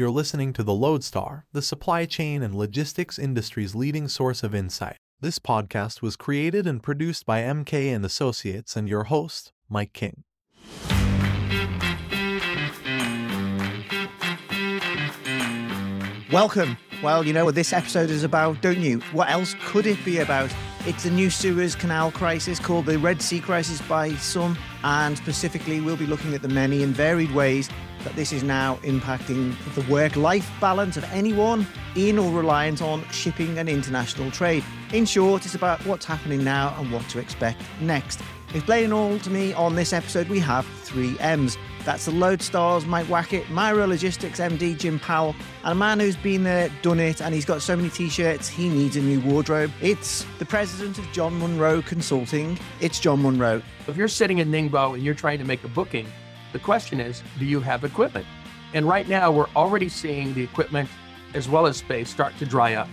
You're listening to The Loadstar, the supply chain and logistics industry's leading source of insight. This podcast was created and produced by MK and Associates and your host, Mike King. Welcome. Well, you know what this episode is about, don't you? What else could it be about? It's the new Suez Canal crisis called the Red Sea crisis by some, and specifically, we'll be looking at the many and varied ways that this is now impacting the work life balance of anyone in or reliant on shipping and international trade. In short, it's about what's happening now and what to expect next. Explaining all to me on this episode, we have three M's. That's the Loadstar's Mike Wackett, Miro Logistics MD Jim Powell, and a man who's been there, done it, and he's got so many t-shirts he needs a new wardrobe. It's the president of Jon Monroe Consulting. It's Jon Monroe. If you're sitting in Ningbo and you're trying to make a booking, the question is, do you have equipment? And right now, we're already seeing the equipment as well as space start to dry up.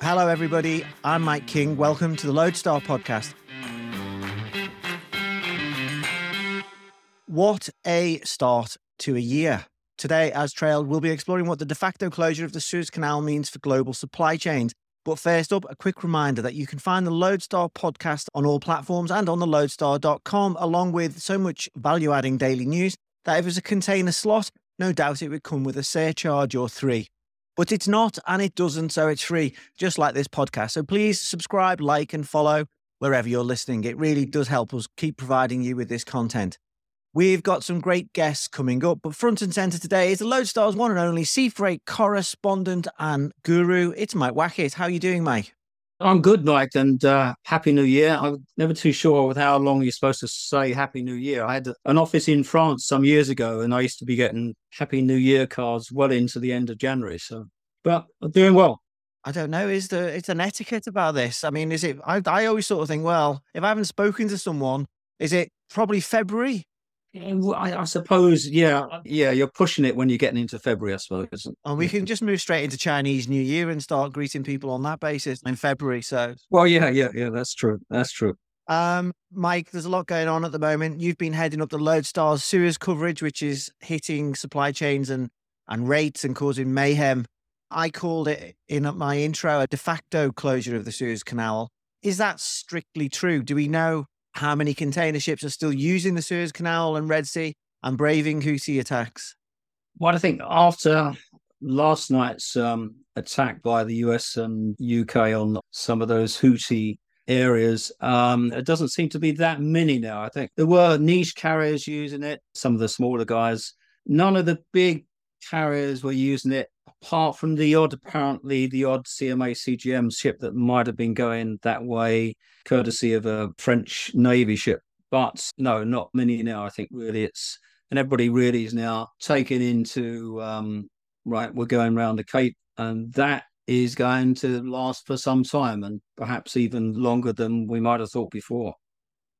Hello, everybody. I'm Mike King. Welcome to the Loadstar podcast. What a start to a year. Today, as trailed, we'll be exploring what the de facto closure of the Suez Canal means for global supply chains. But first up, a quick reminder that you can find the Loadstar podcast on all platforms and on the loadstar.com, along with so much value adding daily news that if it was a container slot, no doubt it would come with a surcharge or three. But it's not and it doesn't, so it's free, just like this podcast. So please subscribe, like, and follow wherever you're listening. It really does help us keep providing you with this content. We've got some great guests coming up, but front and center today is the Loadstar's one and only sea freight correspondent and guru. It's Mike Wackett. How are you doing, Mike? I'm good, Mike, and uh, Happy New Year. I'm never too sure with how long you're supposed to say Happy New Year. I had an office in France some years ago, and I used to be getting Happy New Year cards well into the end of January. So, but I'm doing well. I don't know. Is there it's an etiquette about this? I mean, is it? I, I always sort of think, well, if I haven't spoken to someone, is it probably February? I, I, suppose, yeah, yeah, you're pushing it when you're getting into February, I suppose. And we can just move straight into Chinese New Year and start greeting people on that basis in February. So, well, yeah, yeah, yeah, that's true. That's true. Um, Mike, there's a lot going on at the moment. You've been heading up the Loadstar's Suez coverage, which is hitting supply chains and and rates and causing mayhem. I called it in my intro a de facto closure of the Suez Canal. Is that strictly true? Do we know how many container ships are still using the Suez Canal and Red Sea and braving Houthi attacks? Well, I think after last night's um, attack by the US and UK on some of those Houthi areas, um, it doesn't seem to be that many now. I think there were niche carriers using it, some of the smaller guys. None of the big carriers were using it apart from the odd, apparently, the odd CMA CGM ship that might have been going that way, courtesy of a French Navy ship. But no, not many now. I think really it's, and everybody really is now taken into, um, right, we're going around the Cape, and that is going to last for some time and perhaps even longer than we might have thought before.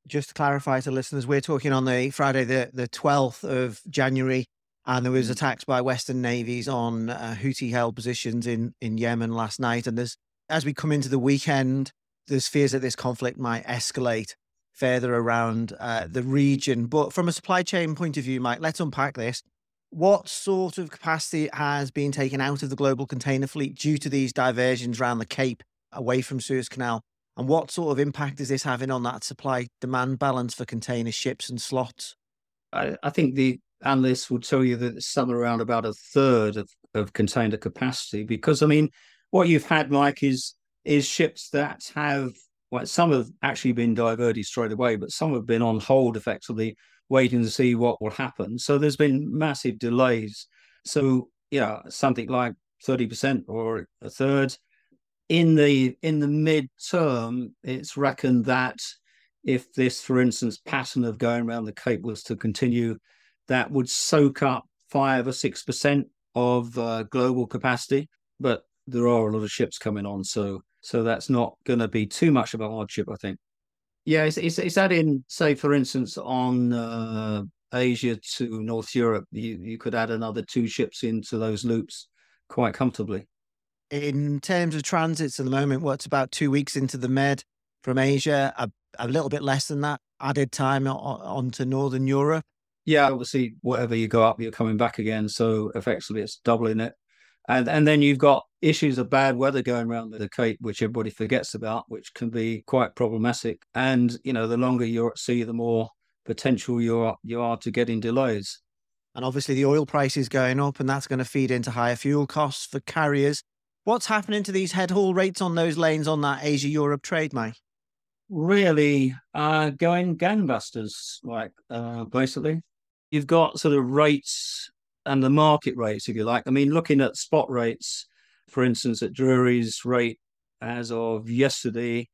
Just to clarify to listeners, we're talking on the Friday, the, the 12th of January and there was mm. attacks by Western navies on uh, Houthi-held positions in in Yemen last night. And there's as we come into the weekend, there's fears that this conflict might escalate further around uh, the region. But from a supply chain point of view, Mike, let's unpack this. What sort of capacity has been taken out of the global container fleet due to these diversions around the Cape away from Suez Canal? And what sort of impact is this having on that supply demand balance for container ships and slots? I, I think the analysts will tell you that it's somewhere around about a third of, of container capacity. Because I mean, what you've had, Mike, is is ships that have well, some have actually been diverted straight away, but some have been on hold effectively, waiting to see what will happen. So there's been massive delays. So yeah, something like 30% or a third. In the in the mid-term, it's reckoned that if this, for instance, pattern of going around the Cape was to continue, that would soak up five or six percent of uh, global capacity. But there are a lot of ships coming on, so so that's not going to be too much of a hardship, I think. Yeah, it's it's, it's adding, say, for instance, on uh, Asia to North Europe, you you could add another two ships into those loops quite comfortably. In terms of transits at the moment, what's about two weeks into the Med from Asia, a, a little bit less than that added time on, onto Northern Europe. Yeah, obviously, whatever you go up, you're coming back again. So effectively, it's doubling it. And and then you've got issues of bad weather going around the Cape, which everybody forgets about, which can be quite problematic. And you know, the longer you're at sea, the more potential you are you are to getting delays. And obviously, the oil price is going up, and that's going to feed into higher fuel costs for carriers. What's happening to these head haul rates on those lanes on that Asia Europe trade, Mike? Really, uh, going gangbusters, like uh, basically. You've got sort of rates and the market rates, if you like. I mean, looking at spot rates, for instance, at Drewry's rate as of yesterday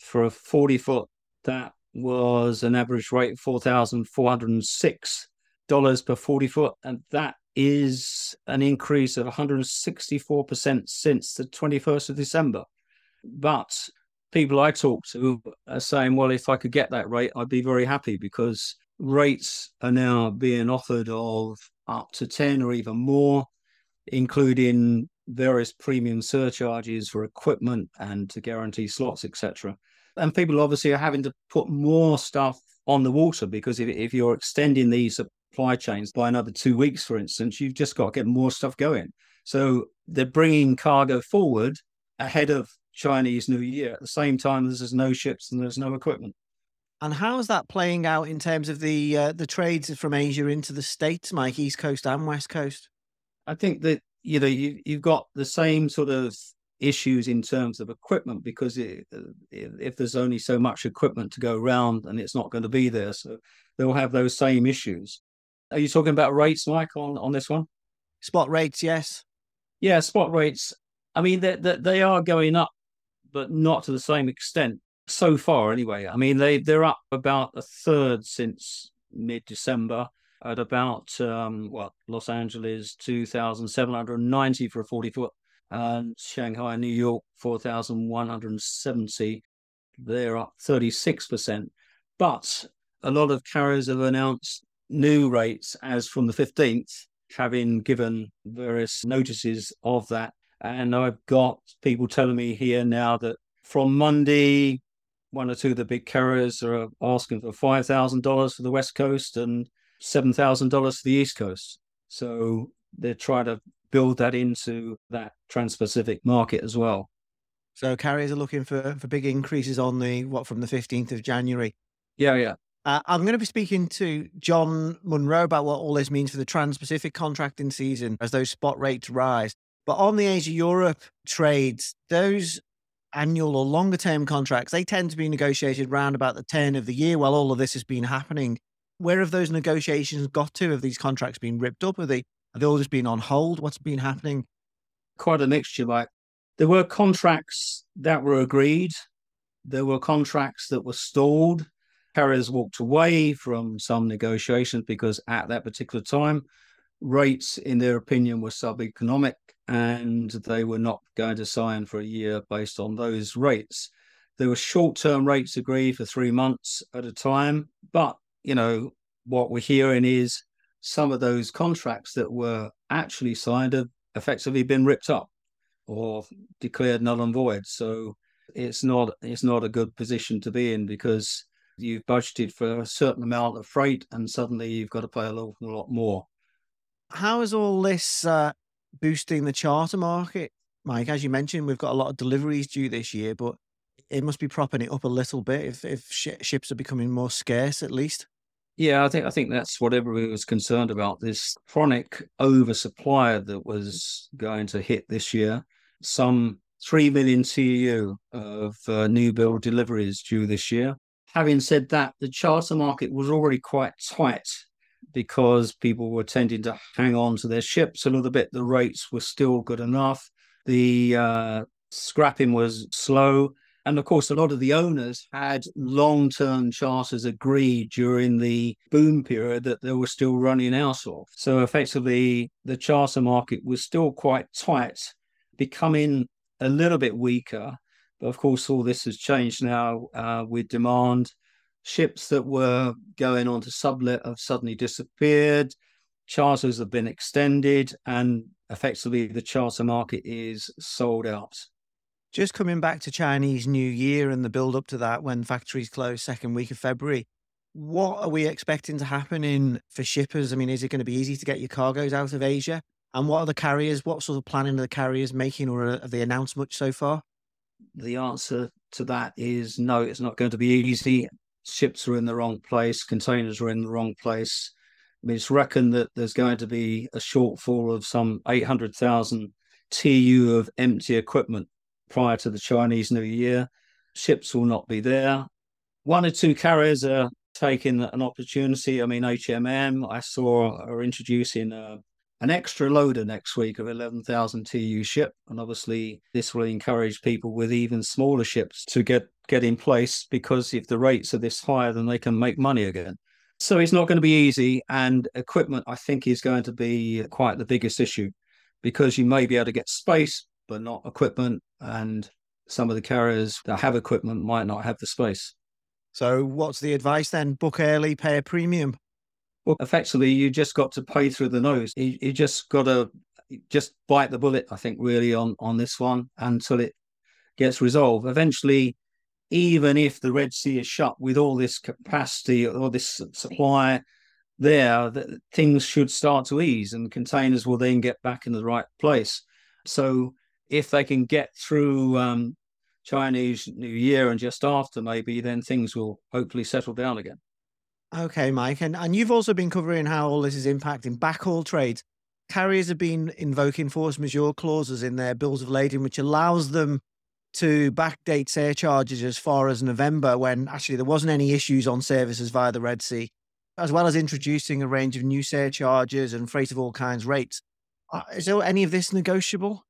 for a 40 foot, that was an average rate of $4,406 per 40 foot. And that is an increase of 164% since the 21st of December. But people I talk to are saying, well, if I could get that rate, I'd be very happy because rates are now being offered of up to 10 or even more, including various premium surcharges for equipment and to guarantee slots, etc. And people obviously are having to put more stuff on the water because if, if you're extending these supply chains by another two weeks, for instance, you've just got to get more stuff going. So they're bringing cargo forward ahead of Chinese New Year at the same time as there's no ships and there's no equipment. And how is that playing out in terms of the uh, the trades from Asia into the states, Mike, East Coast and West Coast? I think that you know you you've got the same sort of issues in terms of equipment because it, if there's only so much equipment to go around and it's not going to be there, so they'll have those same issues. Are you talking about rates, Mike, on, on this one? Spot rates, yes. Yeah, spot rates. I mean, they, they, they are going up, but not to the same extent so far, anyway. I mean, they, they're up about a third since mid December at about, um, what, Los Angeles, 2,790 for a 40 foot, and Shanghai New York, 4,170. They're up 36%. But a lot of carriers have announced new rates as from the 15th, having given various notices of that. And I've got people telling me here now that from Monday, one or two of the big carriers are asking for $5,000 for the West Coast and $7,000 for the East Coast. So they're trying to build that into that Trans Pacific market as well. So carriers are looking for, for big increases on the what from the 15th of January. Yeah, yeah. Uh, I'm going to be speaking to Jon Monroe about what all this means for the Trans Pacific contracting season as those spot rates rise. But on the Asia Europe trades, those annual or longer term contracts, they tend to be negotiated round about the turn of the year while all of this has been happening. Where have those negotiations got to? Have these contracts been ripped up? Are they, have they all just been on hold? What's been happening? Quite a mixture. Like there were contracts that were agreed, there were contracts that were stalled carriers walked away from some negotiations because at that particular time, rates, in their opinion, were sub-economic and they were not going to sign for a year based on those rates. There were short-term rates agreed for three months at a time, but you know what we're hearing is some of those contracts that were actually signed have effectively been ripped up or declared null and void. So it's not it's not a good position to be in because you've budgeted for a certain amount of freight and suddenly you've got to pay a lot, a lot more. How is all this uh, boosting the charter market, Mike? As you mentioned, we've got a lot of deliveries due this year, but it must be propping it up a little bit if, if sh- ships are becoming more scarce, at least. Yeah, I think I think that's what everybody was concerned about. This chronic oversupply that was going to hit this year. Some three million TEU of uh, new build deliveries due this year. Having said that, the charter market was already quite tight because people were tending to hang on to their ships a little bit. The rates were still good enough. The uh, scrapping was slow. And of course, a lot of the owners had long term charters agreed during the boom period that they were still running out of. So effectively, the charter market was still quite tight, becoming a little bit weaker but of course, all this has changed now uh, with demand. Ships that were going on to sublet have suddenly disappeared. Charters have been extended, and effectively, the charter market is sold out. Just coming back to Chinese New Year and the build up to that when factories close second week of February, What are we expecting to happen in for shippers? I mean, is it going to be easy to get your cargoes out of Asia? And what are the carriers? What sort of planning are the carriers making, or have they announced much so far? The answer to that is no. It's not going to be easy. Ships are in the wrong place. Containers are in the wrong place. I mean, it's reckoned that there's going to be a shortfall of some 800,000 TEU of empty equipment prior to the Chinese New Year. Ships will not be there. One or two carriers are taking an opportunity. I mean, HMM, I saw are introducing uh, an extra loader next week of 11,000 TEU ship. And obviously, this will encourage people with even smaller ships to get, get in place because if the rates are this higher, then they can make money again. So it's not going to be easy. And equipment, I think, is going to be quite the biggest issue because you may be able to get space, but not equipment. And some of the carriers that have equipment might not have the space. So, what's the advice then? Book early, pay a premium. Well, effectively, you just got to pay through the nose. You, you just got to just bite the bullet. I think really on on this one until it gets resolved. Eventually, even if the Red Sea is shut with all this capacity or this supply there, that things should start to ease and containers will then get back in the right place. So if they can get through um, Chinese New Year and just after, maybe then things will hopefully settle down again. Okay, Mike, and and you've also been covering how all this is impacting backhaul trades. Carriers have been invoking force majeure clauses in their bills of lading, which allows them to backdate surcharges as far as November, when actually there wasn't any issues on services via the Red Sea as well as introducing a range of new surcharges and freight of all kinds rates. Uh, is there any of this negotiable?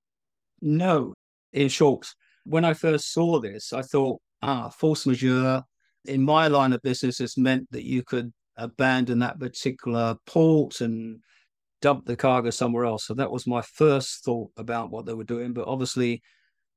No. In short, when I first saw this, I thought, ah, force majeure. In my line of business, has meant that you could abandon that particular port and dump the cargo somewhere else. So that was my first thought about what they were doing. But obviously,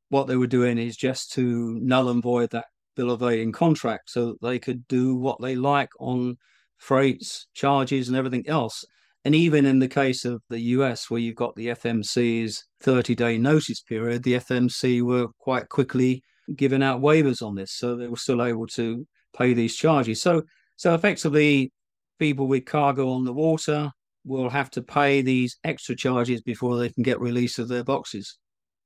what they were doing is just to null and void that bill of lading contract so that they could do what they like on freights, charges, and everything else. And even in the case of the US, where you've got the FMC's 30 day notice period, the FMC were quite quickly giving out waivers on this. So they were still able to pay these charges. So, so effectively, people with cargo on the water will have to pay these extra charges before they can get release of their boxes.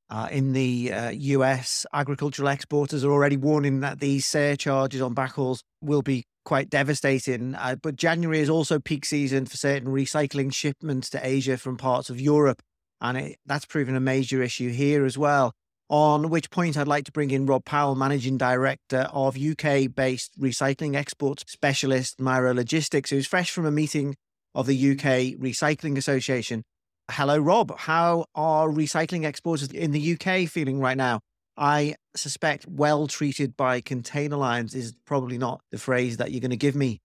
Uh, in the uh, US, agricultural exporters are already warning that these surcharges on backhauls will be quite devastating. Uh, but January is also peak season for certain recycling shipments to Asia from parts of Europe. And it, that's proven a major issue here as well. On which point, I'd like to bring in Rob Powell, Managing Director of UK based recycling export specialist Miro Logistics, who's fresh from a meeting of the UK Recycling Association. Hello, Rob. How are recycling exporters in the UK feeling right now? I suspect well treated by container lines is probably not the phrase that you're going to give me.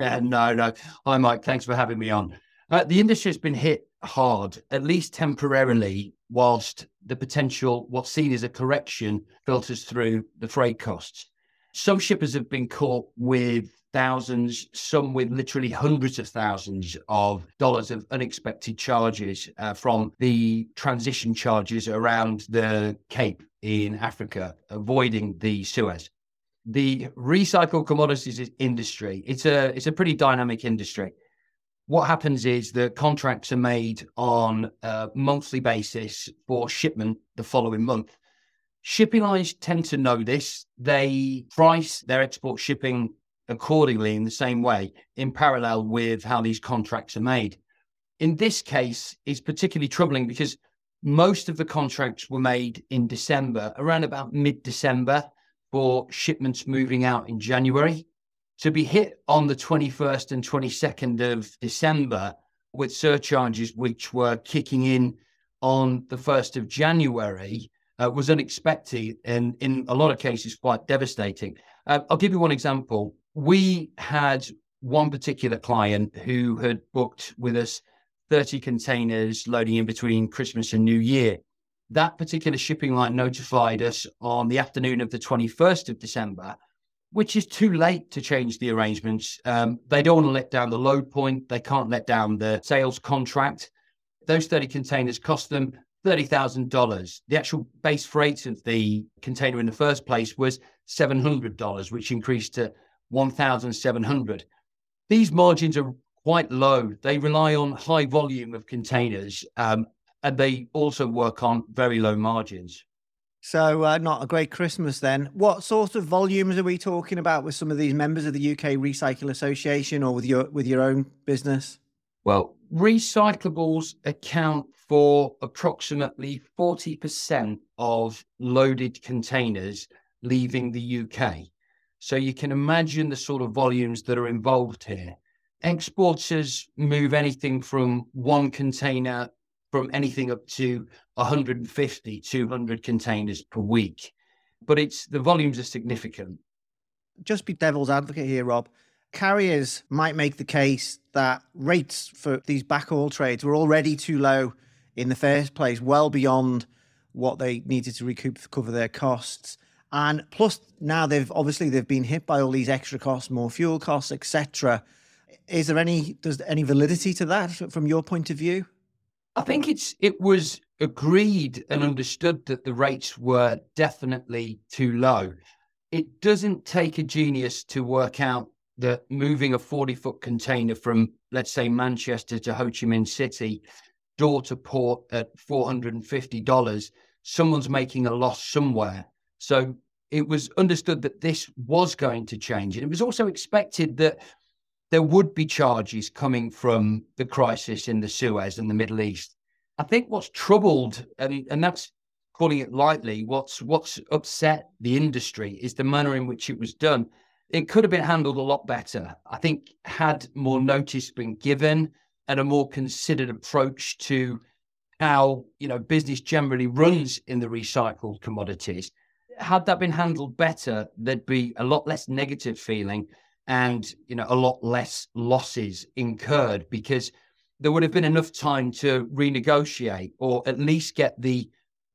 Uh, no, no. Hi, Mike. Thanks for having me on. Uh, the industry has been hit hard, at least temporarily, whilst the potential, what's seen as a correction, filters through the freight costs. Some shippers have been caught with thousands, some with literally hundreds of thousands of dollars of unexpected charges uh, from the transition charges around the Cape in Africa, avoiding the Suez. The recycled commodities industry, it's a it's a pretty dynamic industry. What happens is the contracts are made on a monthly basis for shipment the following month. Shipping lines tend to know this. They price their export shipping accordingly in the same way, in parallel with how these contracts are made. In this case, it's particularly troubling because most of the contracts were made in December, around about mid December, for shipments moving out in January. To be hit on the 21st and 22nd of December with surcharges which were kicking in on the 1st of January uh, was unexpected and in a lot of cases quite devastating. Uh, I'll give you one example we had one particular client who had booked with us 30 containers loading in between Christmas and New Year. That particular shipping line notified us on the afternoon of the 21st of December, which is too late to change the arrangements. Um, they don't want to let down the load point, they can't let down the sales contract. Those 30 containers cost them $30,000. The actual base freight of the container in the first place was $700, which increased to 1,700. these margins are quite low. They rely on high volume of containers, um, and they also work on very low margins. So, uh, not a great Christmas then. What sort of volumes are we talking about with some of these members of the UK Recycle Association, or with your with your own business? Well, recyclables account for approximately forty percent of loaded containers leaving the UK. So you can imagine the sort of volumes that are involved here. Exporters move anything from one container from anything up to 150, 200 containers per week. But it's the volumes are significant. Just be devil's advocate here, Rob. Carriers might make the case that rates for these backhaul trades were already too low in the first place, well beyond what they needed to recoup to cover their costs. And plus, now they've obviously they've been hit by all these extra costs, more fuel costs, etc. Is there any does any validity to that from your point of view? I think it's it was agreed and mm. understood that the rates were definitely too low. It doesn't take a genius to work out that moving a 40 foot container from, let's say, Manchester to Ho Chi Minh City, door to port at $450, someone's making a loss somewhere. So it was understood that this was going to change. And it was also expected that there would be charges coming from the crisis in the Suez and the Middle East. I think what's troubled, and, and that's calling it lightly, what's what's upset the industry is the manner in which it was done. It could have been handled a lot better. I think had more notice been given and a more considered approach to how you know business generally runs in the recycled commodities, had that been handled better, there'd be a lot less negative feeling and you know a lot less losses incurred because there would have been enough time to renegotiate or at least get the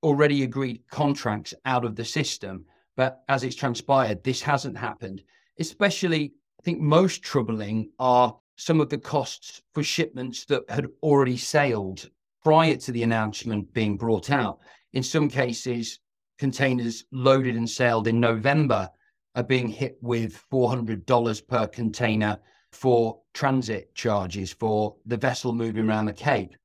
already agreed contracts out of the system. But as it's transpired, this hasn't happened. Especially, I think most troubling are some of the costs for shipments that had already sailed prior to the announcement being brought out. In some cases, containers loaded and sailed in November are being hit with $400 per container for transit charges for the vessel moving around the Cape.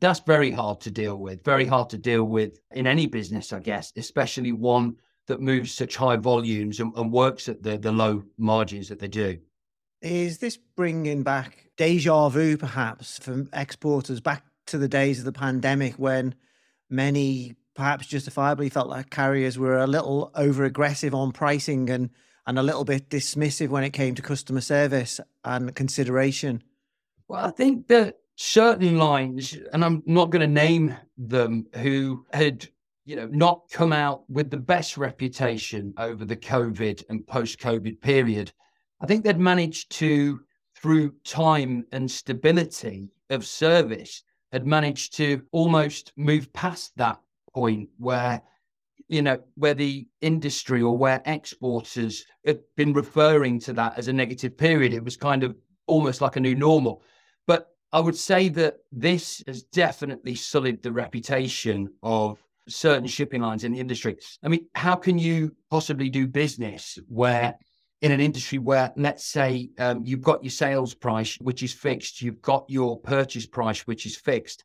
That's very hard to deal with, very hard to deal with in any business, I guess, especially one that moves such high volumes and, and works at the, the low margins that they do. Is this bringing back deja vu, perhaps, from exporters back to the days of the pandemic when many perhaps justifiably felt like carriers were a little over aggressive on pricing and and a little bit dismissive when it came to customer service and consideration? Well, I think that certain lines, and I'm not going to name them, who had you know not come out with the best reputation over the COVID and post-COVID period. I think they'd managed to, through time and stability of service, had managed to almost move past that point where you know where the industry or where exporters had been referring to that as a negative period it was kind of almost like a new normal. But i would say that this has definitely sullied the reputation of certain shipping lines in the industry. I mean how can you possibly do business where in an industry where let's say um, you've got your sales price which is fixed you've got your purchase price which is fixed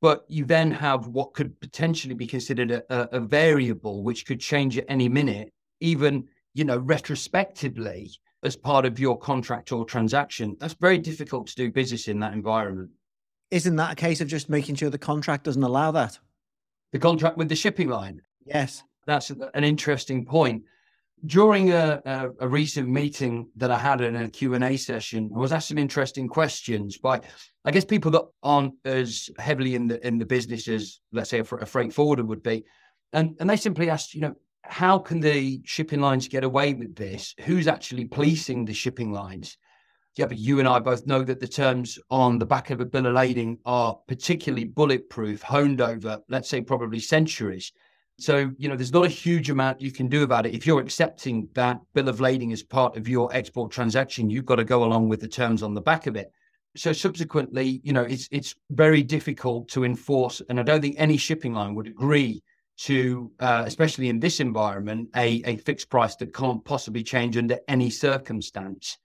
but you then have what could potentially be considered a, a, variable which could change at any minute, even you know retrospectively as part of your contract or transaction. That's very difficult to do business in that environment. Isn't that a case of just making sure the contract doesn't allow that? The contract with the shipping line. Yes, that's an interesting point during a, a, a, recent meeting that I had in a Q&A session, I was asked some interesting questions by, I guess, people that aren't as heavily in the in the business as, let's say, a, a freight forwarder would be. And, and they simply asked, you know, how can the shipping lines get away with this? Who's actually policing the shipping lines? Yeah, but you and I both know that the terms on the back of a bill of lading are particularly bulletproof, honed over, let's say, probably centuries. So, you know, there's not a huge amount you can do about it. If you're accepting that bill of lading as part of your export transaction, you've got to go along with the terms on the back of it. So subsequently, you know, it's it's very difficult to enforce, and I don't think any shipping line would agree to, uh, especially in this environment, a, a fixed price that can't possibly change under any circumstance.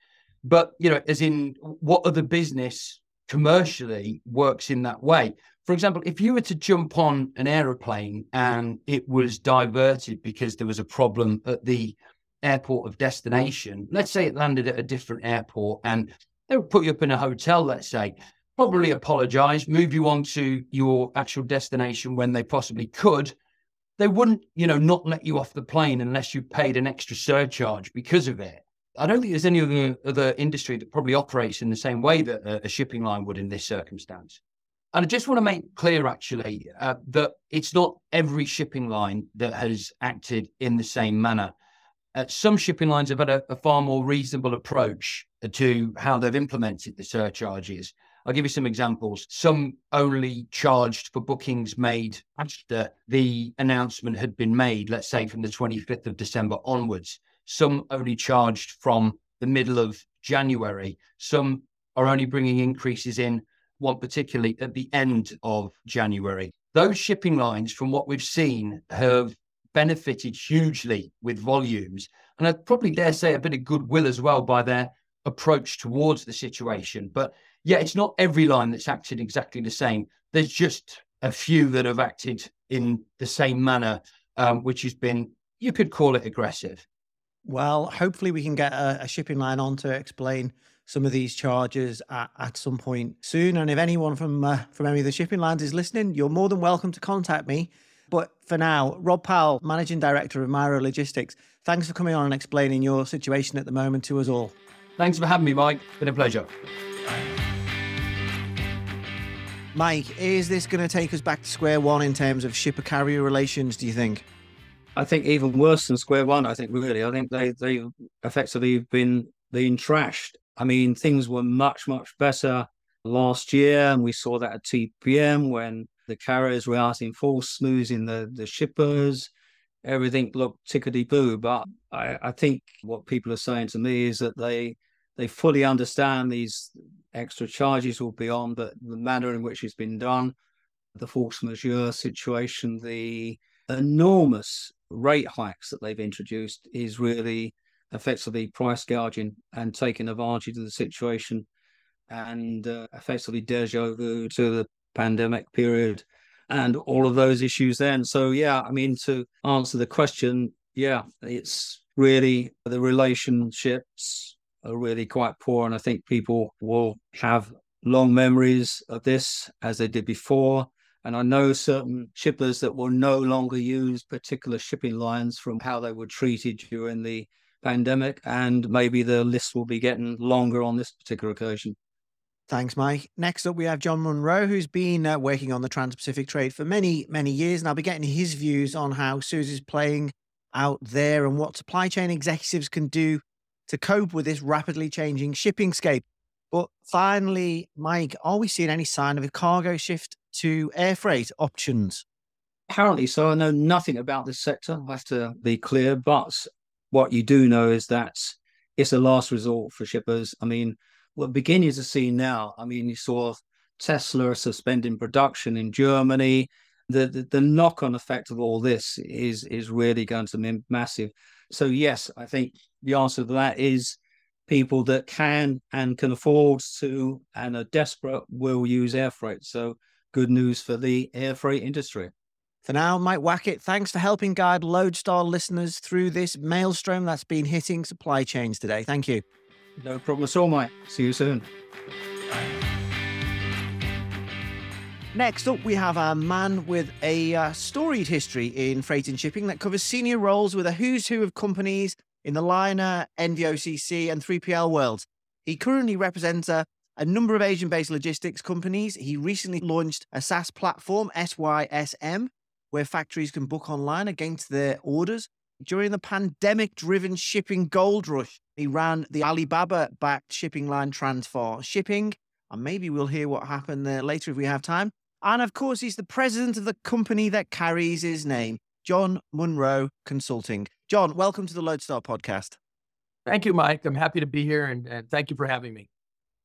But, you know, as in what other business commercially works in that way? For example, if you were to jump on an aeroplane and it was diverted because there was a problem at the airport of destination, let's say it landed at a different airport and they would put you up in a hotel, let's say, probably apologize, move you on to your actual destination when they possibly could. They wouldn't, you know, not let you off the plane unless you paid an extra surcharge because of it. I don't think there's any other, other industry that probably operates in the same way that a, a shipping line would in this circumstance. And I just want to make clear, actually, uh, that it's not every shipping line that has acted in the same manner. Uh, some shipping lines have had a, a, far more reasonable approach to how they've implemented the surcharges. I'll give you some examples. Some only charged for bookings made after the announcement had been made, let's say from the 25th of December onwards. Some only charged from the middle of January. Some are only bringing increases in, one particularly at the end of January. Those shipping lines, from what we've seen, have benefited hugely with volumes. And I'd probably dare say a bit of goodwill as well by their approach towards the situation. But yeah, it's not every line that's acted exactly the same. There's just a few that have acted in the same manner, um, which has been, you could call it aggressive. Well, hopefully we can get a, a shipping line on to explain some of these charges at, at some point soon. And if anyone from uh, from any of the shipping lines is listening, you're more than welcome to contact me. But for now, Rob Powell, Managing Director of Miro Logistics, thanks for coming on and explaining your situation at the moment to us all. Thanks for having me, Mike. Been a pleasure. Mike, is this going to take us back to square one in terms of shipper carrier relations, do you think? I think even worse than square one, I think really. I think they they effectively been being trashed. I mean, things were much, much better last year, and we saw that at TPM when the carriers were out in full smoothing the, the shippers. Everything looked tickety boo. But I, I think what people are saying to me is that they they fully understand these extra charges will be on, but the manner in which it's been done, the force majeure situation, the enormous rate hikes that they've introduced is really effectively price gouging and taking advantage of the situation and uh, effectively deja vu to the pandemic period and all of those issues then. So, yeah, I mean, to answer the question, yeah, it's really the relationships are really quite poor. And I think people will have long memories of this as they did before. And I know certain shippers that will no longer use particular shipping lines from how they were treated during the pandemic. And maybe the list will be getting longer on this particular occasion. Thanks, Mike. Next up, we have Jon Monroe, who's been uh, working on the Trans Pacific trade for many, many years. And I'll be getting his views on how Suez is playing out there and what supply chain executives can do to cope with this rapidly changing shipping scape. But finally, Mike, are we seeing any sign of a cargo shift to air freight options? Apparently so. I know nothing about this sector, I have to be clear. But what you do know is that it's a last resort for shippers. I mean, we're beginning to see now. I mean, you saw Tesla suspending production in Germany. The, the, the knock on effect of all this is is really going to be massive. So yes, I think the answer to that is people that can and can afford to and are desperate will use air freight. So good news for the air freight industry. For now, Mike Wackett, thanks for helping guide Loadstar listeners through this maelstrom that's been hitting supply chains today. Thank you. No problem at all, Mike. See you soon. Next up, we have a man with a uh, storied history in freight and shipping that covers senior roles with a who's who of companies in the liner, NVOCC, and 3PL worlds. He currently represents a, a number of Asian based logistics companies. He recently launched a SaaS platform, SYSM, where factories can book online against their orders. During the pandemic driven shipping gold rush, he ran the Alibaba backed shipping line Transfar Shipping. And maybe we'll hear what happened there later if we have time. And of course, he's the president of the company that carries his name, Jon Monroe Consulting. Jon, welcome to the Loadstar podcast. Thank you, Mike. I'm happy to be here and, and thank you for having me.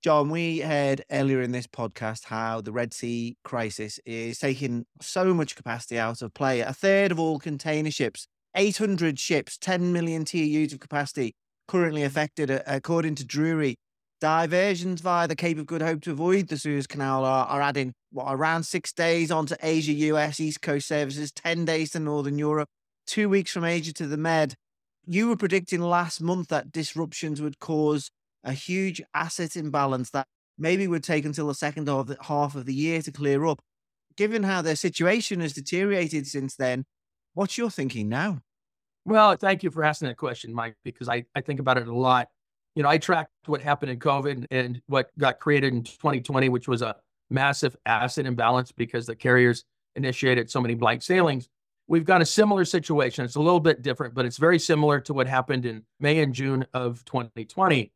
Jon, we heard earlier in this podcast how the Red Sea crisis is taking so much capacity out of play. A third of all container ships 800 ships, 10 million TEUs of capacity currently mm. affected, according to Drewry. Diversions via the Cape of Good Hope to avoid the Suez Canal are, are adding what around six days onto Asia, US, East Coast services, 10 days to Northern Europe, two weeks from Asia to the Med. You were predicting last month that disruptions would cause a huge asset imbalance that maybe would take until the second half of the year to clear up. Given how their situation has deteriorated since then, what's your thinking now? Well, thank you for asking that question, Mike, because I, I think about it a lot. You know, I tracked what happened in COVID and what got created in 2020, which was a massive asset imbalance because the carriers initiated so many blank sailings. We've got a similar situation. It's a little bit different, but it's very similar to what happened in May and June of 2020.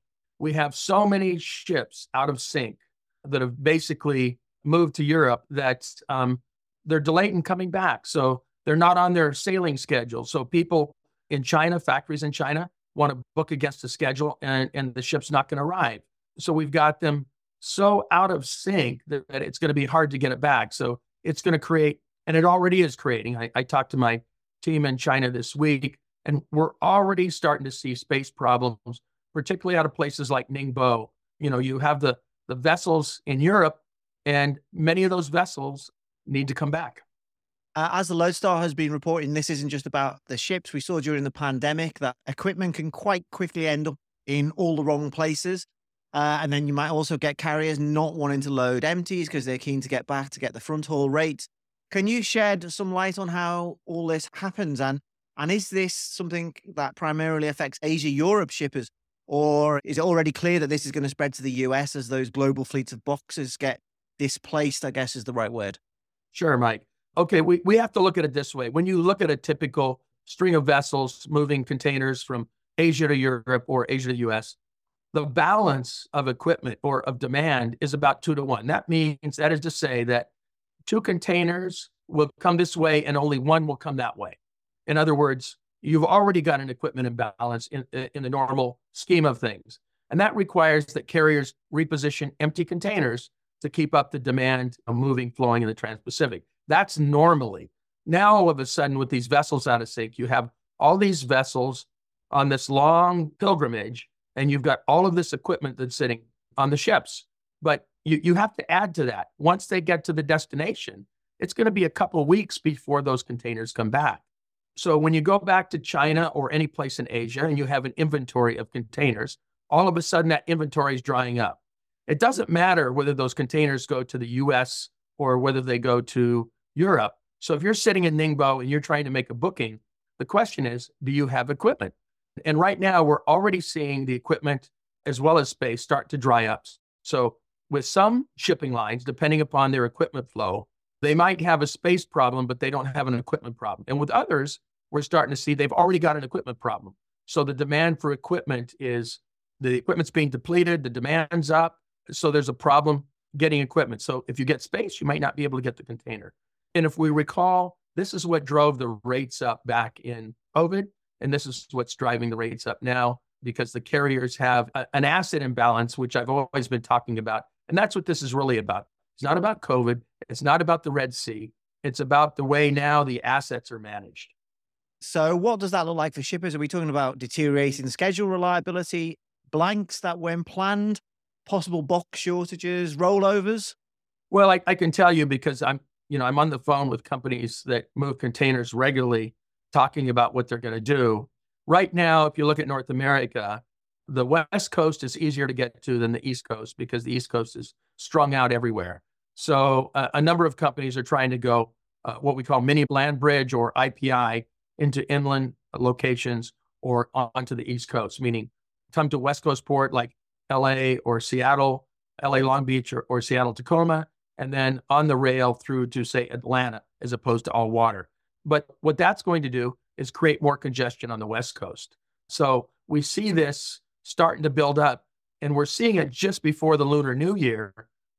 We have so many ships out of sync that have basically moved to Europe that um, they're delayed in coming back. So they're not on their sailing schedule. So people in China, factories in China, want to book against the schedule and, and the ship's not going to arrive. So we've got them so out of sync that, that it's going to be hard to get it back. So it's going to create, and it already is creating. I, I talked to my team in China this week, and we're already starting to see space problems, particularly out of places like Ningbo. You know, you have the the vessels in Europe, and many of those vessels need to come back. Uh, as the Loadstar has been reporting, this isn't just about the ships. We saw during the pandemic that equipment can quite quickly end up in all the wrong places. Uh, and then you might also get carriers not wanting to load empties because they're keen to get back to get the front haul rate. Can you shed some light on how all this happens? And, and is this something that primarily affects Asia Europe shippers? Or is it already clear that this is going to spread to the US as those global fleets of boxes get displaced? I guess is the right word. Sure, Mike okay, we, we have to look at it this way. When you look at a typical string of vessels moving containers from Asia to Europe or Asia to US, the balance of equipment or of demand is about two to one. That means, that is to say, that two containers will come this way and only one will come that way. In other words, you've already got an equipment imbalance in, in the normal scheme of things. And that requires that carriers reposition empty containers to keep up the demand of moving, flowing in the Trans Pacific. That's normally. Now, all of a sudden, with these vessels out of sync, you have all these vessels on this long pilgrimage, and you've got all of this equipment that's sitting on the ships. But you, you have to add to that. Once they get to the destination, it's going to be a couple weeks before those containers come back. So when you go back to China or any place in Asia and you have an inventory of containers, all of a sudden that inventory is drying up. It doesn't matter whether those containers go to the US or whether they go to Europe. So if you're sitting in Ningbo and you're trying to make a booking, the question is, do you have equipment? And right now, we're already seeing the equipment as well as space start to dry up. So with some shipping lines, depending upon their equipment flow, they might have a space problem, but they don't have an equipment problem. And with others, we're starting to see they've already got an equipment problem. So the demand for equipment is the equipment's being depleted, the demand's up. So there's a problem getting equipment. So if you get space, you might not be able to get the container. And if we recall, this is what drove the rates up back in COVID. And this is what's driving the rates up now because the carriers have a, an asset imbalance, which I've always been talking about. And that's what this is really about. It's not about COVID. It's not about the Red Sea. It's about the way now the assets are managed. So, what does that look like for shippers? Are we talking about deteriorating schedule reliability, blanks that when planned, possible box shortages, rollovers? Well, I, I can tell you because I'm you know, I'm on the phone with companies that move containers regularly talking about what they're going to do. Right now, if you look at North America, the West Coast is easier to get to than the East Coast because the East Coast is strung out everywhere. So uh, a number of companies are trying to go uh, what we call mini land bridge or IPI into inland locations or onto the East Coast, meaning come to West Coast port like LA or Seattle, LA Long Beach or, or Seattle Tacoma, and then on the rail through to, say, Atlanta, as opposed to all water. But what that's going to do is create more congestion on the West Coast. So we see this starting to build up, and we're seeing it just before the Lunar New Year,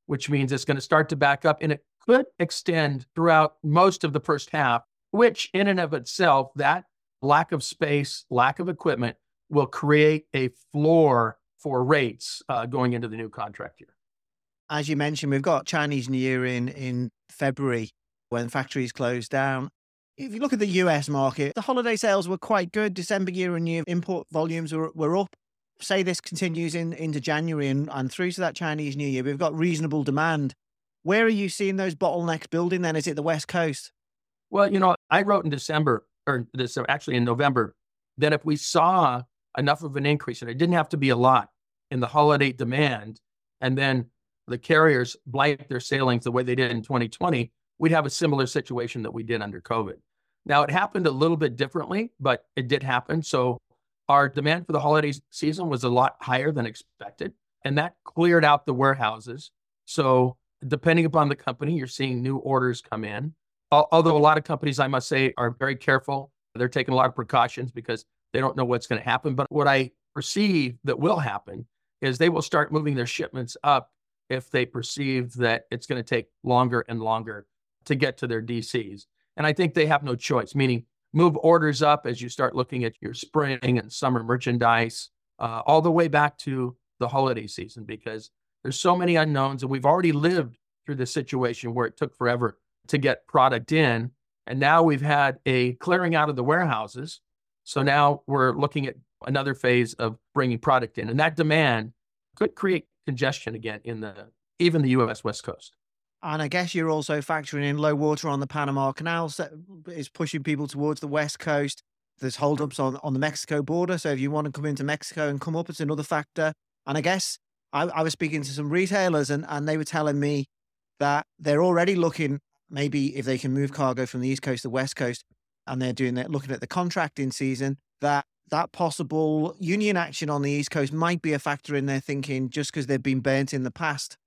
which means it's going to start to back up, and it could extend throughout most of the first half, which in and of itself, that lack of space, lack of equipment will create a floor for rates uh, going into the new contract year as you mentioned, we've got Chinese New Year in in February when factories close down. If you look at the US market, the holiday sales were quite good. December year on year import volumes were, were up. Say this continues in into January and, and through to that Chinese New Year, we've got reasonable demand. Where are you seeing those bottlenecks building then? Is it the West Coast? Well, you know, I wrote in December, or this actually in November, that if we saw enough of an increase, and it didn't have to be a lot in the holiday demand, and then the carriers blight their sailings the way they did in 2020, we'd have a similar situation that we did under COVID. Now, it happened a little bit differently, but it did happen. So our demand for the holiday season was a lot higher than expected, and that cleared out the warehouses. So, depending upon the company, you're seeing new orders come in. Although a lot of companies, I must say, are very careful. They're taking a lot of precautions because they don't know what's going to happen. But what I perceive that will happen is they will start moving their shipments up if they perceive that it's going to take longer and longer to get to their DCs. And I think they have no choice, meaning move orders up as you start looking at your spring and summer merchandise, uh, all the way back to the holiday season, because there's so many unknowns. And we've already lived through the situation where it took forever to get product in. And now we've had a clearing out of the warehouses. So now we're looking at another phase of bringing product in. And that demand could create congestion again in the even the US West Coast. And I guess you're also factoring in low water on the Panama Canal is pushing people towards the west coast. There's holdups on, on the Mexico border. So if you want to come into Mexico and come up, it's another factor. And I guess I, I was speaking to some retailers and, and they were telling me that they're already looking maybe if they can move cargo from the east coast to the west coast and they're doing that looking at the contracting season that that possible union action on the east coast might be a factor in their thinking just because they've been burnt in the past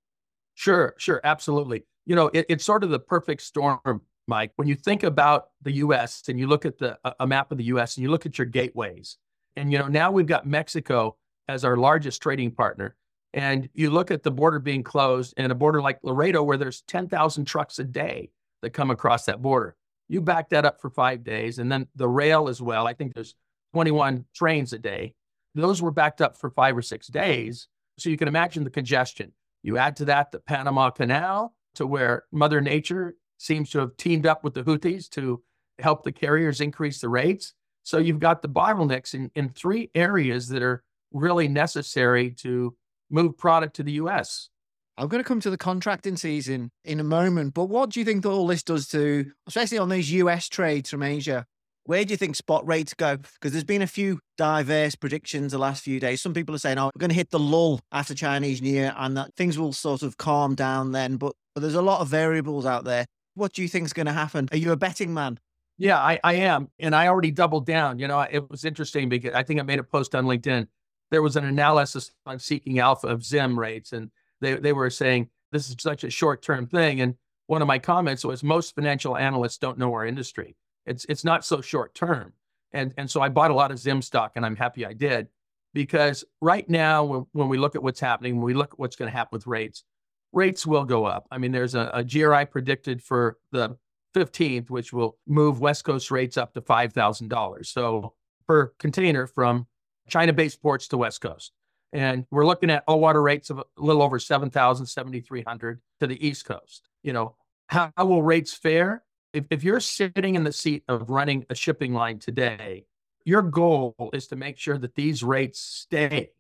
Sure, sure, absolutely. You know, it, it's sort of the perfect storm, Mike. When you think about the U.S. and you look at the a map of the U.S. and you look at your gateways, and you know now we've got Mexico as our largest trading partner, and you look at the border being closed, and a border like Laredo where there's ten thousand trucks a day that come across that border. You back that up for five days, and then the rail as well. I think there's 21 trains a day. Those were backed up for five or six days. So you can imagine the congestion. You add to that the Panama Canal, to where Mother Nature seems to have teamed up with the Houthis to help the carriers increase the rates. So you've got the bottlenecks in, in three areas that are really necessary to move product to the US. I'm going to come to the contracting season in a moment, but what do you think all this does to, especially on these US trades from Asia? Where do you think spot rates go? Because there's been a few diverse predictions the last few days. Some people are saying, oh, we're going to hit the lull after Chinese New Year and that things will sort of calm down then. But, but there's a lot of variables out there. What do you think is going to happen? Are you a betting man? Yeah, I, I am. And I already doubled down. You know, it was interesting because I think I made a post on LinkedIn. There was an analysis on seeking alpha of Zim rates, and they, they were saying this is such a short term thing. And one of my comments was most financial analysts don't know our industry. It's it's not so short term. And and so I bought a lot of Zim stock and I'm happy I did because right now when, when we look at what's happening, when we look at what's going to happen with rates, rates will go up. I mean, there's a, a GRI predicted for the 15th, which will move West Coast rates up to $5,000. So per container from China-based ports to West Coast. And we're looking at all water rates of a little over 7,000, 7,300 to the East Coast. You know, how, how will rates fare? if, if you're sitting in the seat of running a shipping line today, your goal is to make sure that these rates stay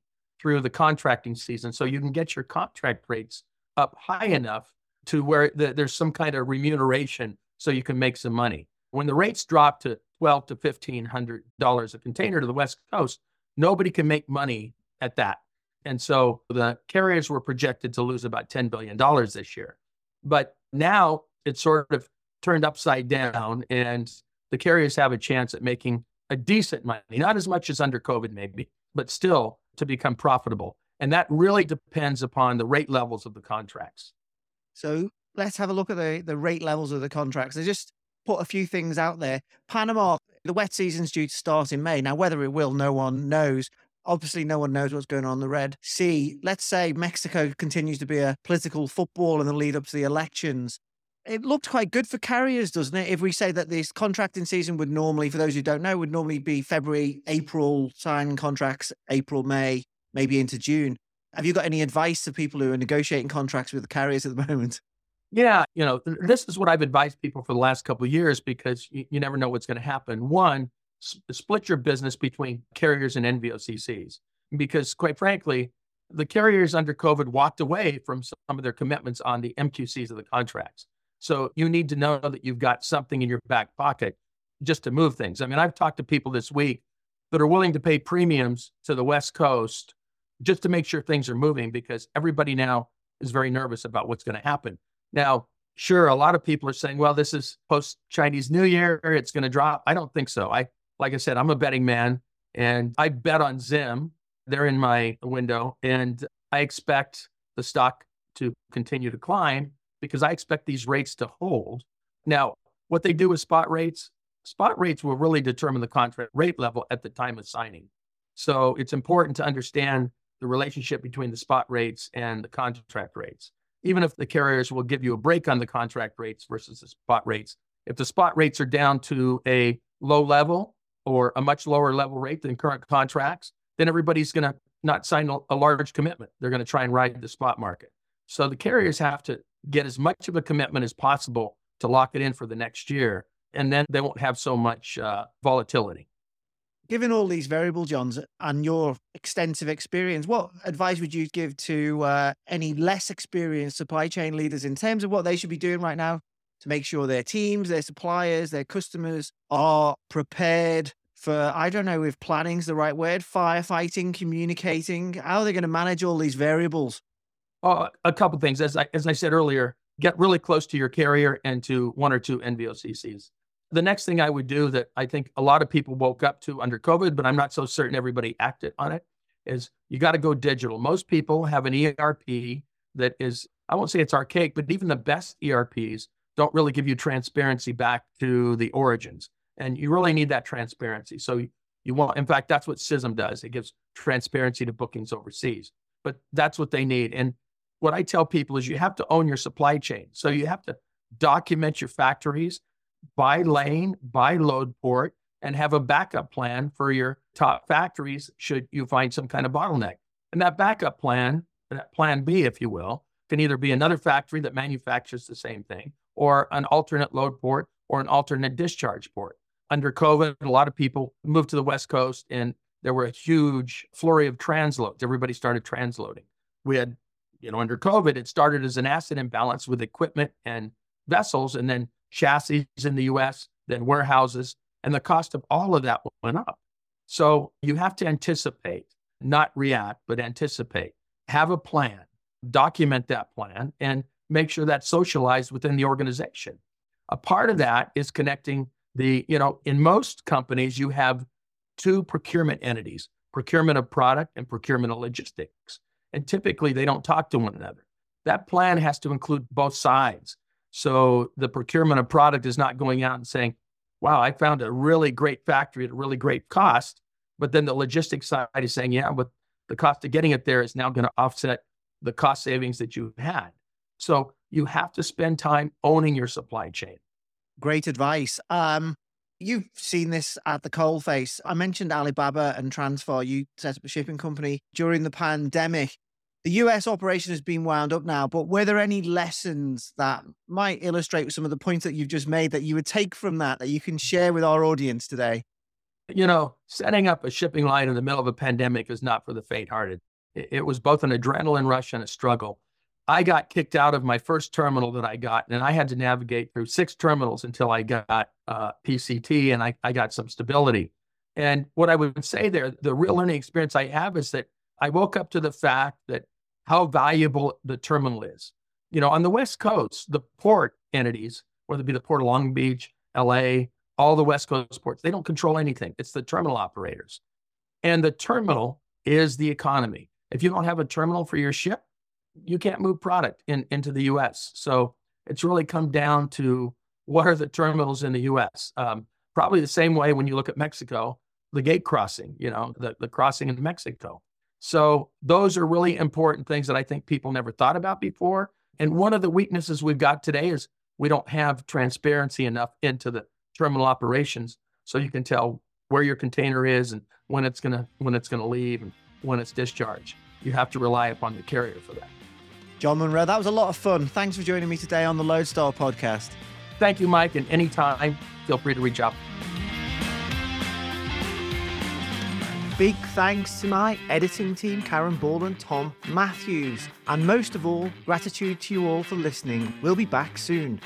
through the contracting season so you can get your contract rates up high enough to where the, there's some kind of remuneration so you can make some money. When the rates drop to twelve to fifteen hundred dollars a container to the West Coast, nobody can make money at that. And so the carriers were projected to lose about $10 billion this year. But now it's sort of turned upside down, and the carriers have a chance at making a decent money, not as much as under COVID, maybe, but still to become profitable. And that really depends upon the rate levels of the contracts. So let's have a look at the, the rate levels of the contracts. I just put a few things out there. Panama, the wet season's due to start in May. Now, whether it will, no one knows. Obviously, no one knows what's going on in the Red Sea. Let's say Mexico continues to be a political football in the lead up to the elections it looked quite good for carriers, doesn't it? If we say that this contracting season would normally, for those who don't know, would normally be February, April, signing contracts, April, May, maybe into June. Have you got any advice to people who are negotiating contracts with the carriers at the moment? Yeah, you know, this is what I've advised people for the last couple of years because you, you never know what's going to happen. One, split your business between carriers and NVOCCs. because, quite frankly, the carriers under COVID walked away from some of their commitments on the MQCs of the contracts. So you need to know that you've got something in your back pocket just to move things. I mean, I've talked to people this week that are willing to pay premiums to the West Coast just to make sure things are moving because everybody now is very nervous about what's going to happen. Now, sure, a lot of people are saying, well, this is post Chinese New Year, it's going to drop. I don't think so. I, like I said, I'm a betting man and I bet on Zim. They're in my window and I expect the stock to continue to climb because I expect these rates to hold. Now, what they do with spot rates, spot rates will really determine the contract rate level at the time of signing. So it's important to understand the relationship between the spot rates and the contract rates. Even if the carriers will give you a break on the contract rates versus the spot rates, if the spot rates are down to a low level or a much lower level rate than current contracts, then everybody's going to not sign a large commitment. They're going to try and ride the spot market. So the carriers have to get as much of a commitment as possible to lock it in for the next year, and then they won't have so much uh, volatility. Given all these variable, Johns, and your extensive experience, what advice would you give to uh, any less experienced supply chain leaders in terms of what they should be doing right now to make sure their teams, their suppliers, their customers are prepared for, I don't know if planning's the right word, firefighting, communicating? How are they going to manage all these variables? Oh, a couple things. As I, as I said earlier, get really close to your carrier and to one or two NVOCCs. The next thing I would do that I think a lot of people woke up to under COVID, but I'm not so certain everybody acted on it, is you got to go digital. Most people have an ERP that is, I won't say it's archaic, but even the best ERPs don't really give you transparency back to the origins. And you really need that transparency. So you want, in fact, that's what SISM does. It gives transparency to bookings overseas. But that's what they need. And what I tell people is you have to own your supply chain. So you have to document your factories by lane, by load port, and have a backup plan for your top factories should you find some kind of bottleneck. And that backup plan, that plan B, if you will, can either be another factory that manufactures the same thing or an alternate load port or an alternate discharge port. Under COVID, a lot of people moved to the West Coast and there were a huge flurry of transloads. Everybody started transloading. We had, you know, under COVID, it started as an asset imbalance with equipment and vessels. And then chassis in the US, then warehouses, and the cost of all of that went up. So you have to anticipate, not react, but anticipate. Have a plan, document that plan, and make sure that's socialized within the organization. A part of that is connecting the, you know, in most companies, you have two procurement entities procurement of product and procurement of logistics. And typically they don't talk to one another. That plan has to include both sides. So the procurement of product is not going out and saying, wow, I found a really great factory at a really great cost. But then the logistics side is saying, yeah, but the cost of getting it there is now going to offset the cost savings that you've had. So you have to spend time owning your supply chain. Great advice. Um, you've seen this at the coalface. I mentioned Alibaba and Transfar. You set up a shipping company during the pandemic. The US operation has been wound up now, but were there any lessons that might illustrate some of the points that you've just made that you would take from that that you can share with our audience today? You know, setting up a shipping line in the middle of a pandemic is not for the faint hearted. It was both an adrenaline rush and a struggle. I got kicked out of my first terminal that I got, and I had to navigate through six terminals until I got uh, PCT and I, I got some stability. And what I would say there, the real learning experience I have is that I woke up to the fact that how valuable the terminal is. You know, on the West Coast, the port entities, whether it be the Port of Long Beach, LA, all the West Coast ports, they don't control anything. It's the terminal operators. And the terminal is the economy. If you don't have a terminal for your ship, you can't move product in, into the US. So it's really come down to what are the terminals in the US? Um, probably the same way when you look at Mexico, the gate crossing, you know, the, the crossing into Mexico. So those are really important things that I think people never thought about before. And one of the weaknesses we've got today is we don't have transparency enough into the terminal operations so you can tell where your container is and when it's going to when it's going to leave and when it's discharged. You have to rely upon the carrier for that. Jon Monroe, that was a lot of fun. Thanks for joining me today on the Loadstar podcast. Thank you, Mike. And anytime, feel free to reach out. Big thanks to my editing team, Karen Ball and Tom Matthews. And most of all, gratitude to you all for listening. We'll be back soon.